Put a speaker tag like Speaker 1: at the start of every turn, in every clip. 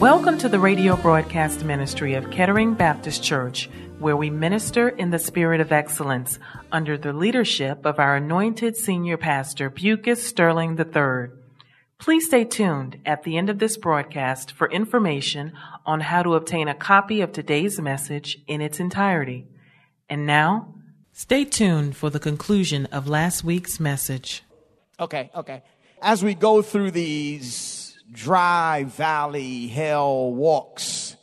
Speaker 1: Welcome to the radio broadcast ministry of Kettering Baptist Church, where we minister in the spirit of excellence under the leadership of our anointed senior pastor, Bucas Sterling III. Please stay tuned at the end of this broadcast for information on how to obtain a copy of today's message in its entirety. And now, stay tuned for the conclusion of last week's message.
Speaker 2: Okay, okay. As we go through these dry valley hell walks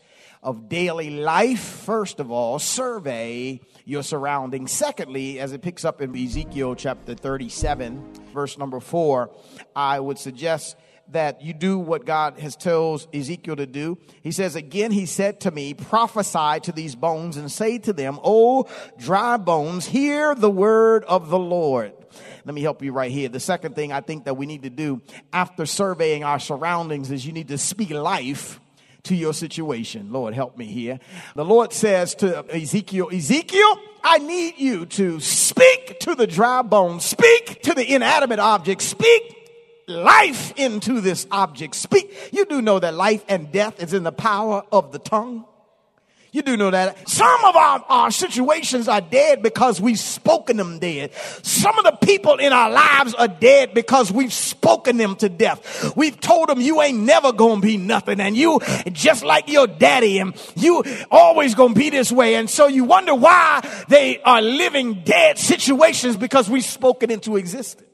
Speaker 2: of daily life, first of all, survey your surroundings. Secondly, as it picks up in Ezekiel chapter 37, verse number 4, I would suggest that you do what God has told Ezekiel to do. He says, Again, he said to me, prophesy to these bones and say to them, O dry bones, hear the word of the Lord. Let me help you right here. The second thing I think that we need to do after surveying our surroundings is you need to speak life to your situation. Lord, help me here. The Lord says to Ezekiel, Ezekiel, I need you to speak to the dry bones, speak to the inanimate object, speak life into this object. Speak. You do know that life and death is in the power of the tongue. You do know that. Some of our, our situations are dead because we've spoken them dead. Some of the people in our lives are dead because we've spoken them to death. We've told them you ain't never gonna be nothing and you just like your daddy and you always gonna be this way. And so you wonder why they are living dead situations because we've spoken into existence.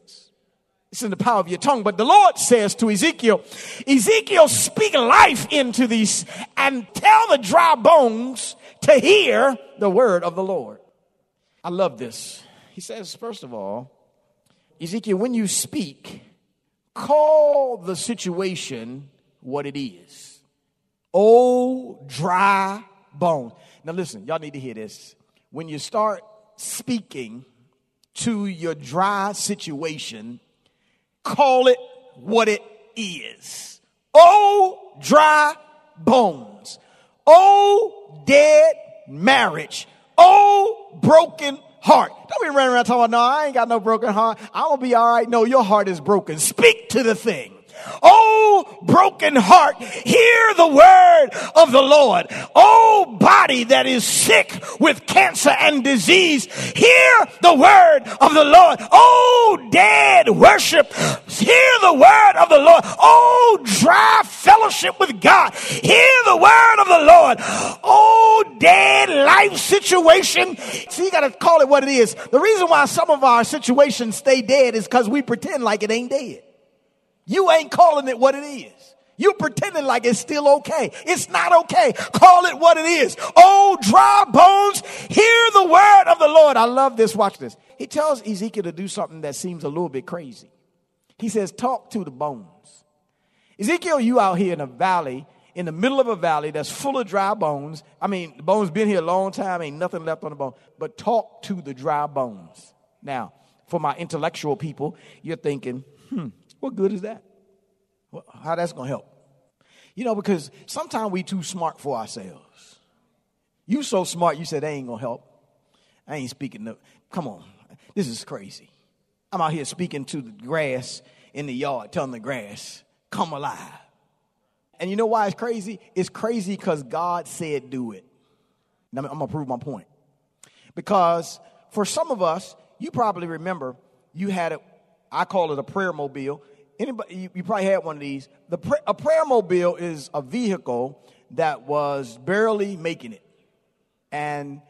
Speaker 2: It's in the power of your tongue. But the Lord says to Ezekiel, Ezekiel, speak life into these and tell the dry bones to hear the word of the Lord. I love this. He says, first of all, Ezekiel, when you speak, call the situation what it is. Oh, dry bone. Now listen, y'all need to hear this. When you start speaking to your dry situation, call it what it is. Oh, dry bones. Oh, dead marriage. Oh, broken heart. Don't be running around talking, no, I ain't got no broken heart. I'm gonna be all right. No, your heart is broken. Speak to the thing. Oh, broken heart, hear the word of the Lord. Oh, body that is sick with cancer and disease, hear the word of the Lord. Oh, dead worship, hear the word of the Lord. Oh, dry fellowship with God, hear the word of the Lord. Oh, dead life situation. See, you gotta call it what it is. The reason why some of our situations stay dead is because we pretend like it ain't dead. You ain't calling it what it is. You pretending like it's still okay. It's not okay. Call it what it is. Oh, dry bones, hear the word of the Lord. I love this. Watch this. He tells Ezekiel to do something that seems a little bit crazy. He says, talk to the bones. Ezekiel, you out here in a valley, in the middle of a valley that's full of dry bones. I mean, the bones been here a long time, ain't nothing left on the bone. But talk to the dry bones. Now, for my intellectual people, you're thinking, hmm, what good is that? How that's going to help? You know, because sometimes we too smart for ourselves. You so smart, you said, they ain't going to help. I ain't speaking. No, come on. This is crazy. I'm out here speaking to the grass in the yard, telling the grass, come alive. And you know why it's crazy? It's crazy because God said do it. Now, I'm going to prove my point. Because for some of us, you probably remember you had a, I call it a prayer mobile. Anybody, you, you probably had one of these. The a prayer mobile is a vehicle that was barely making it, and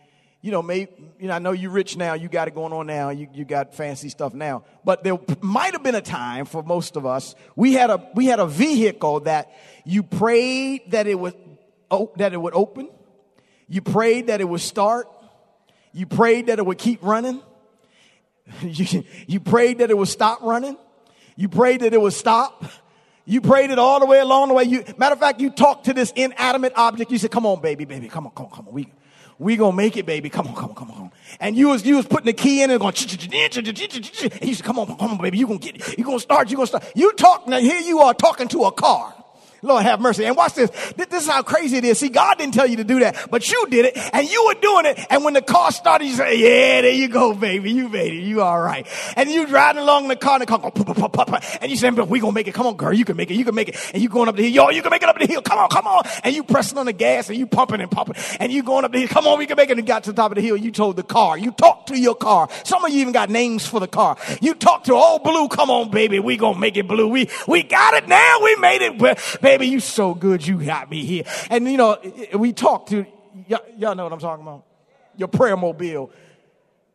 Speaker 2: you know, maybe you know, I know you're rich now. You got it going on now. You you got fancy stuff now. But there might have been a time for most of us. We had a we had a vehicle that you prayed that it would oh, that it would open. You prayed that it would start. You prayed that it would keep running. you, you prayed that it would stop running. You prayed that it would stop. You prayed it all the way along the way. You, matter of fact, you talked to this inanimate object. You said, come on, baby, baby, come on, come on, come on. We, we gonna make it, baby. Come on, come on, come on. And you was, you was putting the key in and going, and you said, come on, come on, baby. You gonna get it. You gonna start, you gonna start. You talk, now here you are talking to a car. Lord have mercy. And watch this. This is how crazy it is. See, God didn't tell you to do that, but you did it and you were doing it. And when the car started, you say, yeah, there you go, baby. You made it. You all right. And you driving along in the car and the car go, pop, pop, pop, pop, and you but we gonna make it. Come on, girl. You can make it. You can make it. And you going up the hill. Yo, you can make it up the hill. Come on, come on. And you pressing on the gas and you pumping and pumping and you going up the hill. Come on, we can make it. And got to the top of the hill. You told the car. You talked to your car. Some of you even got names for the car. You talked to old blue. Come on, baby. We gonna make it blue. We, we got it now. We made it. Baby, you so good good you got me here. And you know, we talked to, y- y'all know what I'm talking about. Your prayer mobile.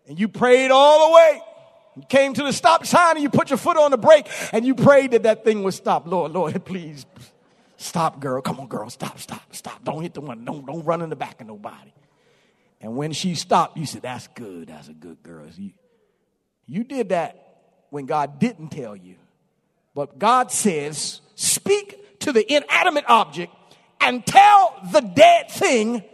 Speaker 2: And you prayed all the way. You came to the stop sign and you put your foot on the brake and you prayed that that thing would stop. Lord, Lord, please stop, girl. Come on, girl. Stop, stop, stop. Don't hit the one. Don't, don't run in the back of nobody. And when she stopped, you said, That's good. That's a good girl. You, you did that when God didn't tell you. But God says, Speak to the inanimate object and tell the dead thing,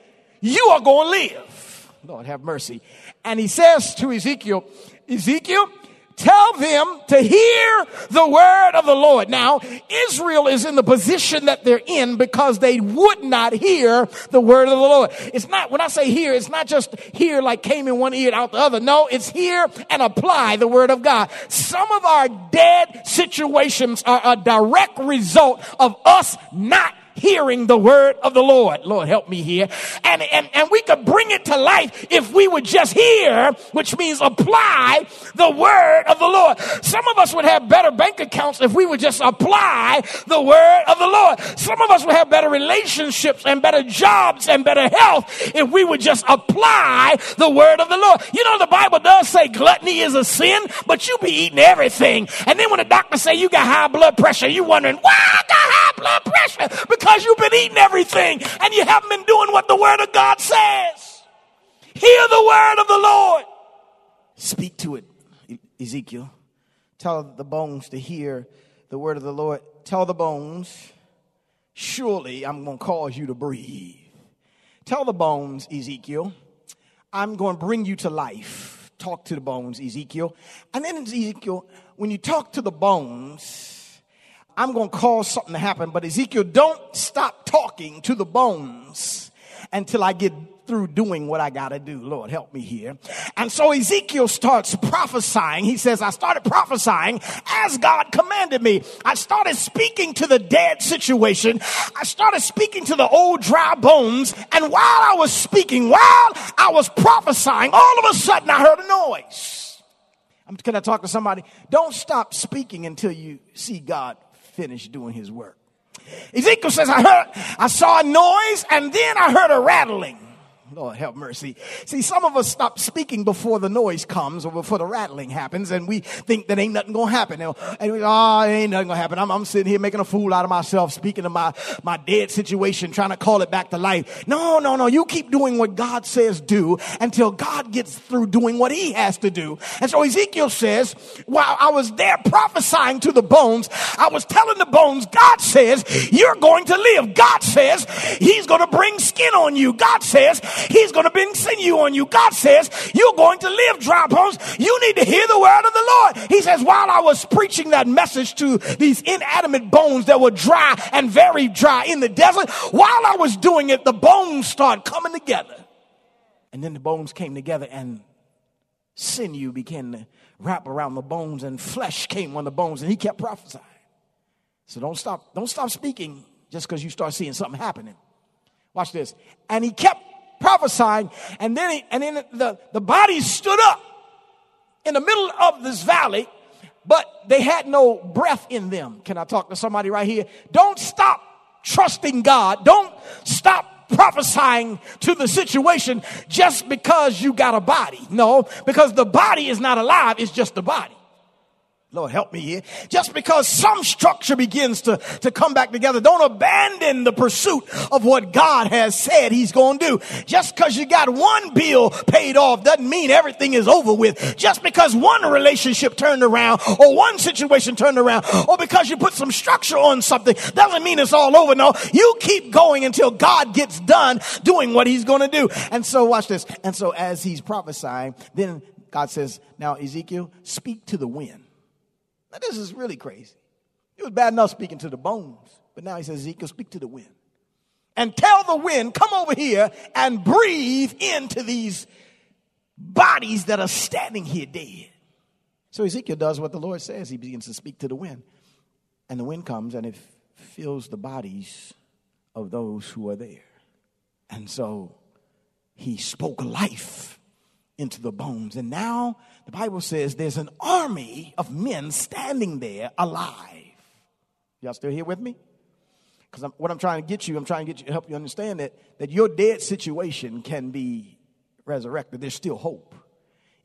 Speaker 2: you are going to live. Lord have mercy. And he says to Ezekiel, Ezekiel, tell them to hear the word of the Lord. Now, Israel is in the position that they're in because they would not hear the word of the Lord. It's not, when I say hear, it's not just hear like came in one ear out the other. No, it's hear and apply the word of God. Some of our dead situations are a direct result of us not hearing the word of the Lord. Lord, help me here. And, and, and we could bring it to life if we would just hear, which means apply the word of the Lord. Some of us would have better bank accounts if we would just apply the word of the Lord. Some of us would have better relationships and better jobs and better health if we would just apply the word of the Lord. You know, the Bible does say gluttony is a sin, but you be eating everything. And then when the doctor say you got high blood pressure, you wondering, why I got blood pressure? Because you've been eating everything and you haven't been doing what the Word of God says. Hear the Word of the Lord. Speak to it, Ezekiel. Tell the bones to hear the Word of the Lord. Tell the bones, surely I'm going to cause you to breathe. Tell the bones, Ezekiel, I'm going to bring you to life. Talk to the bones, Ezekiel. And then, Ezekiel, when you talk to the bones, I'm going to cause something to happen. But Ezekiel, don't stop talking to the bones until I get through doing what I got to do. Lord, help me here. And so Ezekiel starts prophesying. He says, I started prophesying as God commanded me. I started speaking to the dead situation. I started speaking to the old dry bones. And while I was speaking, while I was prophesying, all of a sudden I heard a noise. Can I talk to somebody? Don't stop speaking until you see God finished doing his work. Ezekiel says, I heard, I saw a noise and then I heard a rattling. Lord help mercy. See, some of us stop speaking before the noise comes or before the rattling happens, and we think that ain't nothing gonna happen. And we, oh, ain't nothing gonna happen. I'm, I'm sitting here making a fool out of myself, speaking of my, my dead situation, trying to call it back to life. No, no, no. You keep doing what God says do until God gets through doing what he has to do. And so Ezekiel says, while I was there prophesying to the bones, I was telling the bones, God says, you're going to live. God says, he's to bring skin on you. God says, He's going to bring sinew on you. God says, You're going to live, dry bones. You need to hear the word of the Lord. He says, While I was preaching that message to these inanimate bones that were dry and very dry in the desert, while I was doing it, the bones started coming together. And then the bones came together and sinew began to wrap around the bones and flesh came on the bones and he kept prophesying. So don't stop, don't stop speaking just because you start seeing something happening. Watch this. And he kept prophesying, and then, he, and then the, the bodies stood up in the middle of this valley, but they had no breath in them. Can I talk to somebody right here? Don't stop trusting God. Don't stop prophesying to the situation just because you got a body. No, because the body is not alive, it's just the body. Lord, help me here. Just because some structure begins to, to come back together, don't abandon the pursuit of what God has said He's going to do. Just because you got one bill paid off doesn't mean everything is over with. Just because one relationship turned around or one situation turned around or because you put some structure on something doesn't mean it's all over. No, you keep going until God gets done doing what He's going to do. And so, watch this. And so, as He's prophesying, then God says, Now, Ezekiel, speak to the wind. Now, this is really crazy. It was bad enough speaking to the bones, but now he says, Ezekiel, speak to the wind. And tell the wind, come over here and breathe into these bodies that are standing here dead. So Ezekiel does what the Lord says. He begins to speak to the wind. And the wind comes and it fills the bodies of those who are there. And so he spoke life into the bones. And now the Bible says there's an army of men standing there alive. Y'all still here with me? Because what I'm trying to get you, I'm trying to get you, help you understand that, that your dead situation can be resurrected. There's still hope.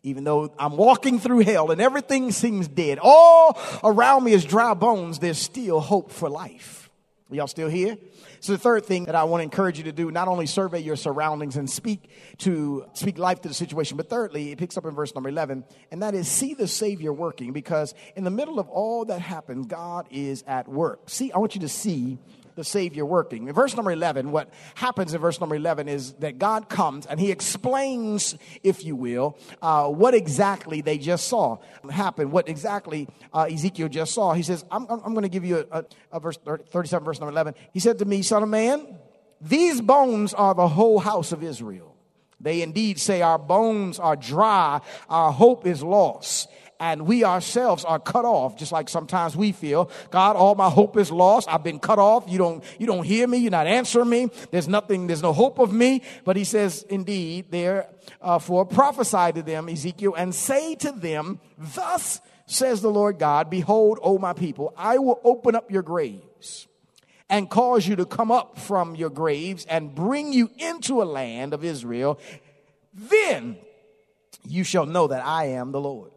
Speaker 2: Even though I'm walking through hell and everything seems dead, all around me is dry bones, there's still hope for life. Y'all still here? So the third thing that I want to encourage you to do, not only survey your surroundings and speak to speak life to the situation, but thirdly, it picks up in verse number 11, and that is see the Savior working because in the middle of all that happens, God is at work. See, I want you to see the Savior working. In verse number 11, what happens in verse number 11 is that God comes and he explains, if you will, uh, what exactly they just saw happen, what exactly uh, Ezekiel just saw. He says, I'm, I'm going to give you a, a, a verse 37, verse number 11. He said to me, Son of man, these bones are the whole house of Israel. They indeed say, Our bones are dry, our hope is lost and we ourselves are cut off just like sometimes we feel. God all my hope is lost. I've been cut off. You don't you don't hear me. You're not answering me. There's nothing there's no hope of me. But he says indeed therefore uh, prophesy to them ezekiel and say to them thus says the lord god behold o my people i will open up your graves and cause you to come up from your graves and bring you into a land of israel. Then you shall know that i am the lord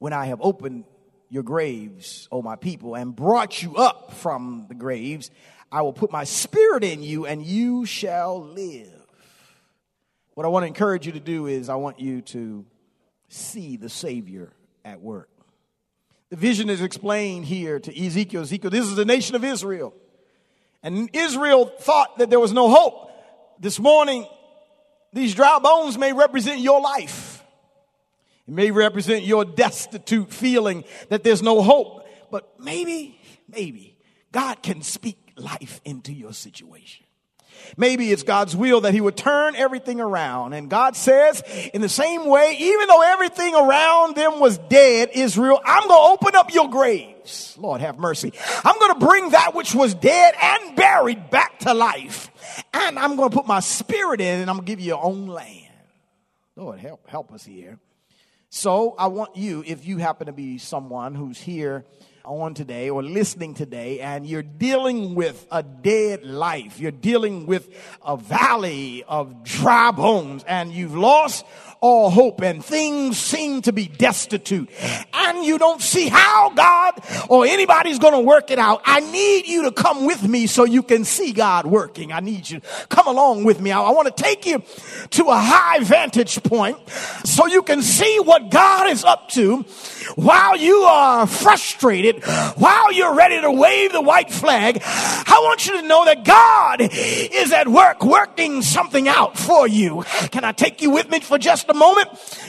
Speaker 2: when I have opened your graves, O my people, and brought you up from the graves, I will put my spirit in you and you shall live. What I want to encourage you to do is I want you to see the Savior at work. The vision is explained here to Ezekiel. Ezekiel, this is the nation of Israel. And Israel thought that there was no hope. This morning, these dry bones may represent your life. It may represent your destitute feeling that there's no hope, but maybe, maybe God can speak life into your situation. Maybe it's God's will that He would turn everything around. And God says, in the same way, even though everything around them was dead, Israel, I'm going to open up your graves. Lord have mercy. I'm going to bring that which was dead and buried back to life. And I'm going to put my spirit in and I'm going to give you your own land. Lord, help, help us here. So I want you, if you happen to be someone who's here on today or listening today and you're dealing with a dead life, you're dealing with a valley of dry bones and you've lost all hope and things seem to be destitute and you don't see how God or anybody's going to work it out. I need you to come with me so you can see God working. I need you to come along with me. I, I want to take you to a high vantage point so you can see what God is up to while you are frustrated, while you're ready to wave the white flag. I want you to know that God is at work working something out for you. Can I take you with me for just a moment?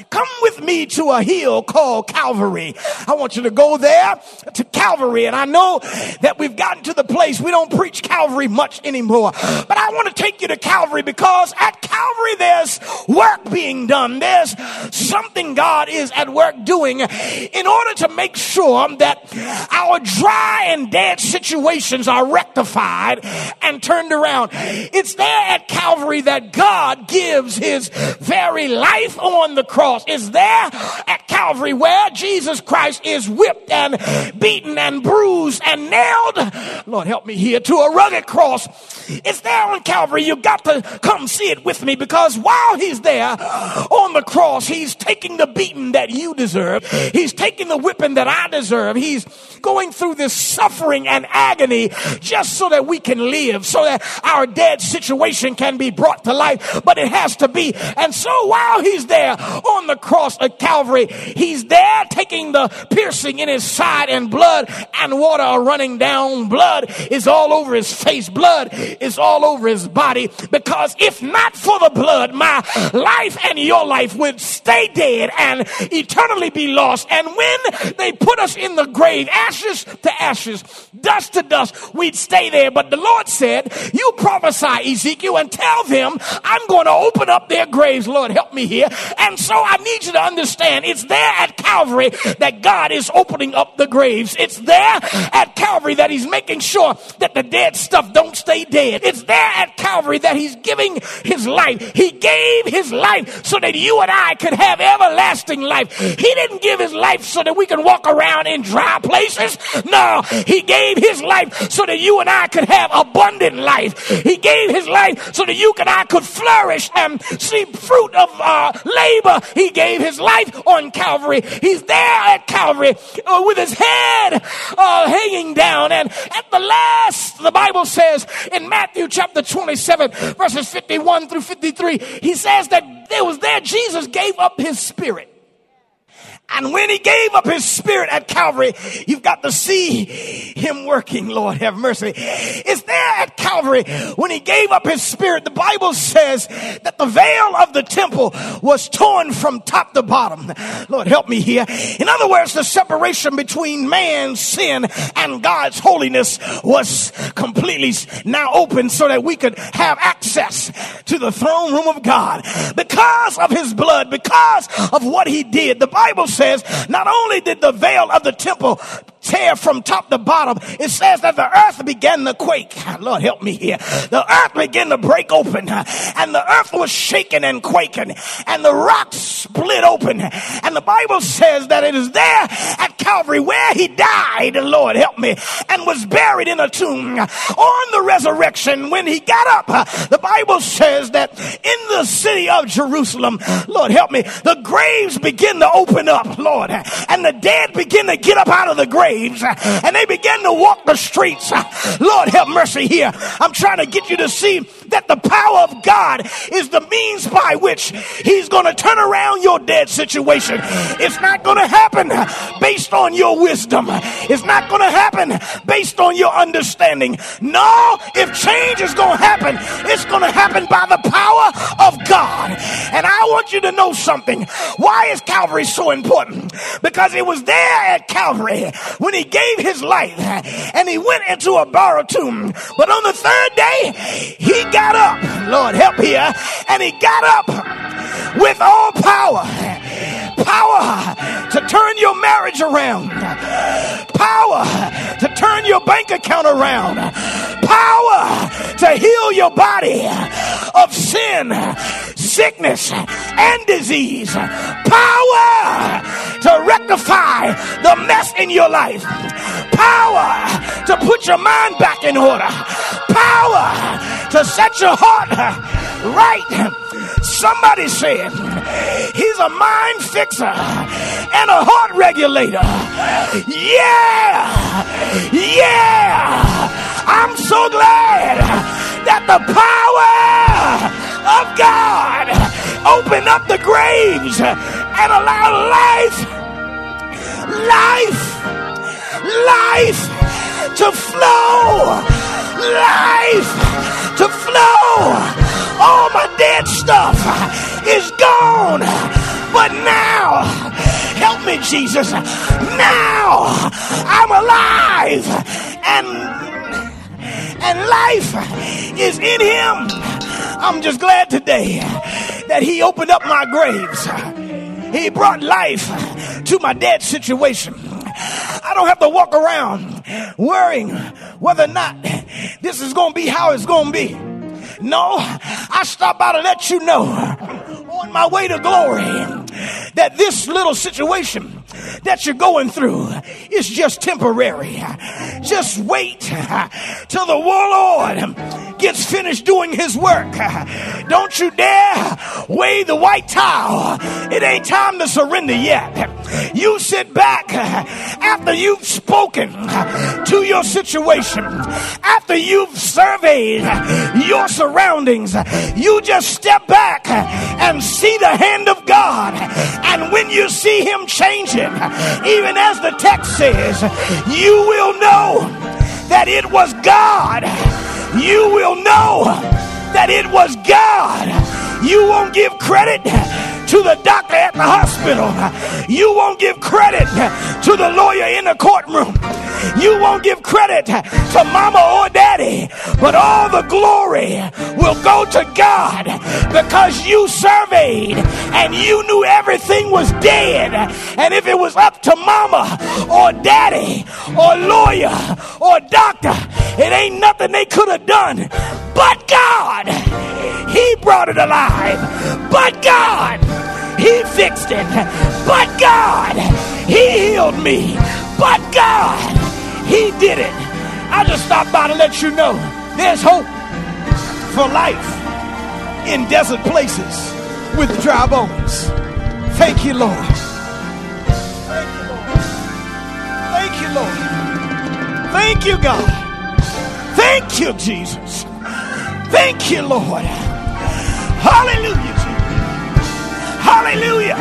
Speaker 2: Come with me to a hill called Calvary. I want you to go there to Calvary. And I know that we've gotten to the place we don't preach Calvary much anymore. But I want to take you to Calvary because at Calvary there's work being done. There's something God is at work doing in order to make sure that our dry and dead situations are rectified and turned around. It's there at Calvary that God gives his very life on the cross. is there at Calvary where Jesus Christ is whipped and beaten and bruised and nailed. Lord help me here to a rugged cross. It's there on Calvary. You've got to come see it with me because while he's there on the cross, he's taking the beating that you deserve. He's taking the whipping that I deserve. He's going through this suffering and agony just so that we can live, so that our dead situation can be brought to life. But it has to be. And so while he's there on the cross of Calvary, he's there taking the piercing in his side and blood and water are running down. Blood is all over his face. Blood is all over his body. Because if not for the blood, my life and your life would stay dead and eternally be lost. And when they put us in the grave, ashes to ashes, dust to dust, we'd stay there. But the Lord said, You prophesy, Ezekiel, and tell them I'm going to open up their graves. Lord, help me here. And so I need you to understand it's there at Calvary that God is opening up the graves. It's there at Calvary that He's making sure that the dead stuff don't stay dead. It's there at Calvary that He's giving His life. He gave His life so that you and I could have everlasting life. He didn't give His life so that we can walk around in dry places. No, He gave His life so that you and I could have abundant life. He gave His life so that you and I could flourish and see fruit of our labor. He gave His life on Calvary. He's there at Calvary uh, with His head uh, hanging down. And at the last, the Bible says in Matthew chapter 27, verses 51 through 53, He says that there was there Jesus gave up His spirit. And when he gave up his spirit at Calvary, you've got to see him working, Lord have mercy. It's there at Calvary when he gave up his spirit. The Bible says that the veil of the temple was torn from top to bottom. Lord help me here. In other words, the separation between man's sin and God's holiness was completely now open so that we could have access to the throne room of God. Because of his blood, because of what he did, the Bible says says, not only did the veil of the temple tear from top to bottom, it says that the earth began to quake. Lord, help me here. The earth began to break open, and the earth was shaking and quaking, and the rocks split open. And the Bible says that it is there at Calvary where he died, Lord, help me, and was buried in a tomb. On the resurrection, when he got up, the Bible says that in the city of Jerusalem, Lord, help me, the graves begin to open up, Lord, and the dead begin to get up out of the grave graves and they began to walk the streets. Lord, have mercy here. I'm trying to get you to see that the power of God is the means by which He's going to turn around your dead situation. It's not going to happen based on your wisdom, it's not going to happen based on your understanding. No, if change is going to happen, it's going to happen by the power of God. And I want you to know something. Why is Calvary so important? Because it was there at Calvary when he gave his life and he went into a borrowed tomb. But on the third day, he got up. Lord, help here. And he got up with all power. Power to turn your marriage around. Power to turn your bank account around. Power to heal your body of sin, sickness, and disease. Power to rectify the mess in your life. Power to put your mind back in order. Power to set your heart right. Somebody said he's a mind fixer and a heart regulator. Yeah, yeah. I'm so glad that the power of God opened up the graves and allowed life, life, life to flow, life to flow. All my dead stuff is gone. But now, help me, Jesus. Now I'm alive and and life is in him. I'm just glad today that he opened up my graves. He brought life to my dead situation. I don't have to walk around worrying whether or not this is going to be how it's going to be. No, I stop by to let you know on my way to glory that this little situation that you're going through is just temporary. Just wait till the warlord gets finished doing his work. Don't you dare wave the white towel. It ain't time to surrender yet. You sit back after you've spoken to your situation, after you've surveyed your surroundings. You just step back and see the hand of God. And when you see Him changing, even as the text says, you will know that it was God. You will know that it was God. You won't give credit to the doctor at the hospital. You won't give credit to the lawyer in the courtroom. You won't give credit to mama or daddy, but all the glory will go to God because you surveyed and you knew everything was dead. And if it was up to mama or daddy or lawyer or doctor, it ain't nothing they could have done. But God, He brought it alive. But God, He fixed it. But God, He healed me. But God, He did it. I just stopped by to let you know there's hope for life in desert places with dry bones. Thank you, Lord. Thank you, Lord. Thank you, Lord. Thank you, God. Thank you, Jesus. Thank you, Lord. Hallelujah. Jesus. Hallelujah.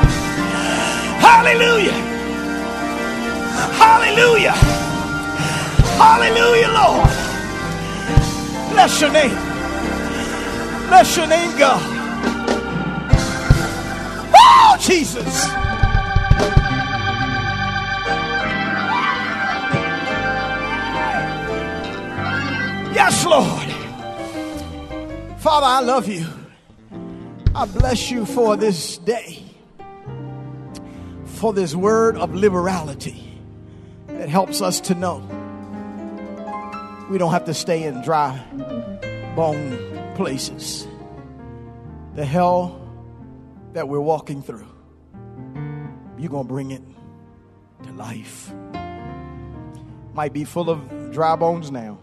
Speaker 2: Hallelujah. Hallelujah. Hallelujah, Lord. Bless your name. Bless your name, God. Oh, Jesus. Yes, Lord. Father, I love you. I bless you for this day, for this word of liberality that helps us to know we don't have to stay in dry bone places. The hell that we're walking through, you're going to bring it to life. Might be full of dry bones now,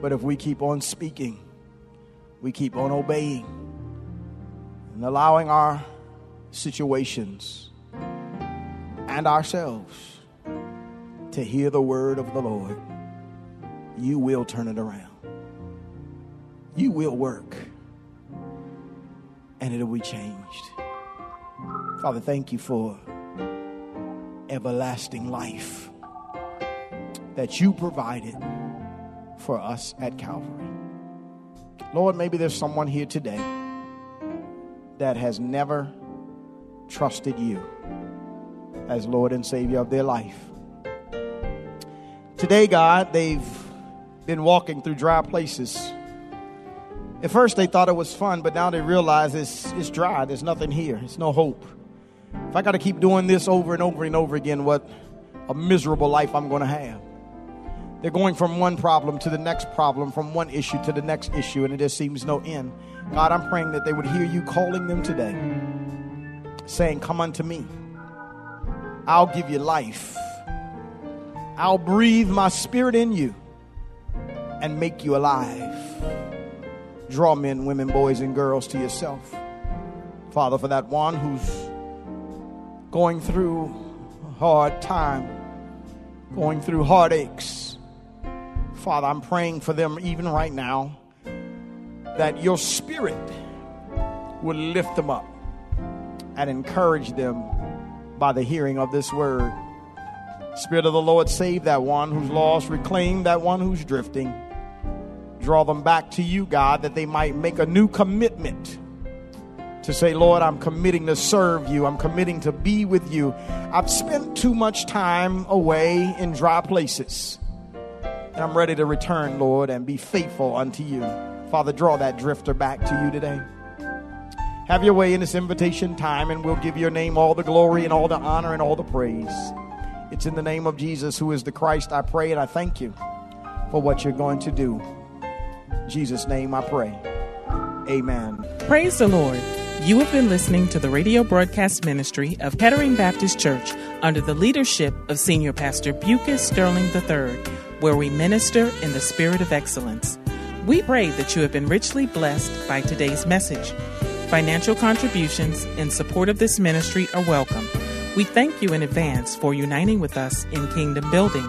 Speaker 2: but if we keep on speaking, we keep on obeying and allowing our situations and ourselves to hear the word of the Lord, you will turn it around. You will work and it'll be changed. Father, thank you for everlasting life that you provided for us at Calvary. Lord, maybe there's someone here today that has never trusted you as Lord and Savior of their life. Today, God, they've been walking through dry places. At first, they thought it was fun, but now they realize it's, it's dry. There's nothing here, it's no hope. If I got to keep doing this over and over and over again, what a miserable life I'm going to have. They're going from one problem to the next problem, from one issue to the next issue, and it just seems no end. God, I'm praying that they would hear you calling them today, saying, Come unto me. I'll give you life. I'll breathe my spirit in you and make you alive. Draw men, women, boys, and girls to yourself. Father, for that one who's going through a hard time, going through heartaches. Father, I'm praying for them even right now that your spirit will lift them up and encourage them by the hearing of this word. Spirit of the Lord, save that one who's lost, reclaim that one who's drifting. Draw them back to you, God, that they might make a new commitment to say, Lord, I'm committing to serve you. I'm committing to be with you. I've spent too much time away in dry places. And I'm ready to return, Lord, and be faithful unto you. Father, draw that drifter back to you today. Have your way in this invitation time, and we'll give your name all the glory and all the honor and all the praise. It's in the name of Jesus, who is the Christ, I pray, and I thank you for what you're going to do. Jesus' name I pray. Amen.
Speaker 1: Praise the Lord. You have been listening to the radio broadcast ministry of Kettering Baptist Church under the leadership of Senior Pastor Bucas Sterling III, where we minister in the spirit of excellence. We pray that you have been richly blessed by today's message. Financial contributions in support of this ministry are welcome. We thank you in advance for uniting with us in kingdom building.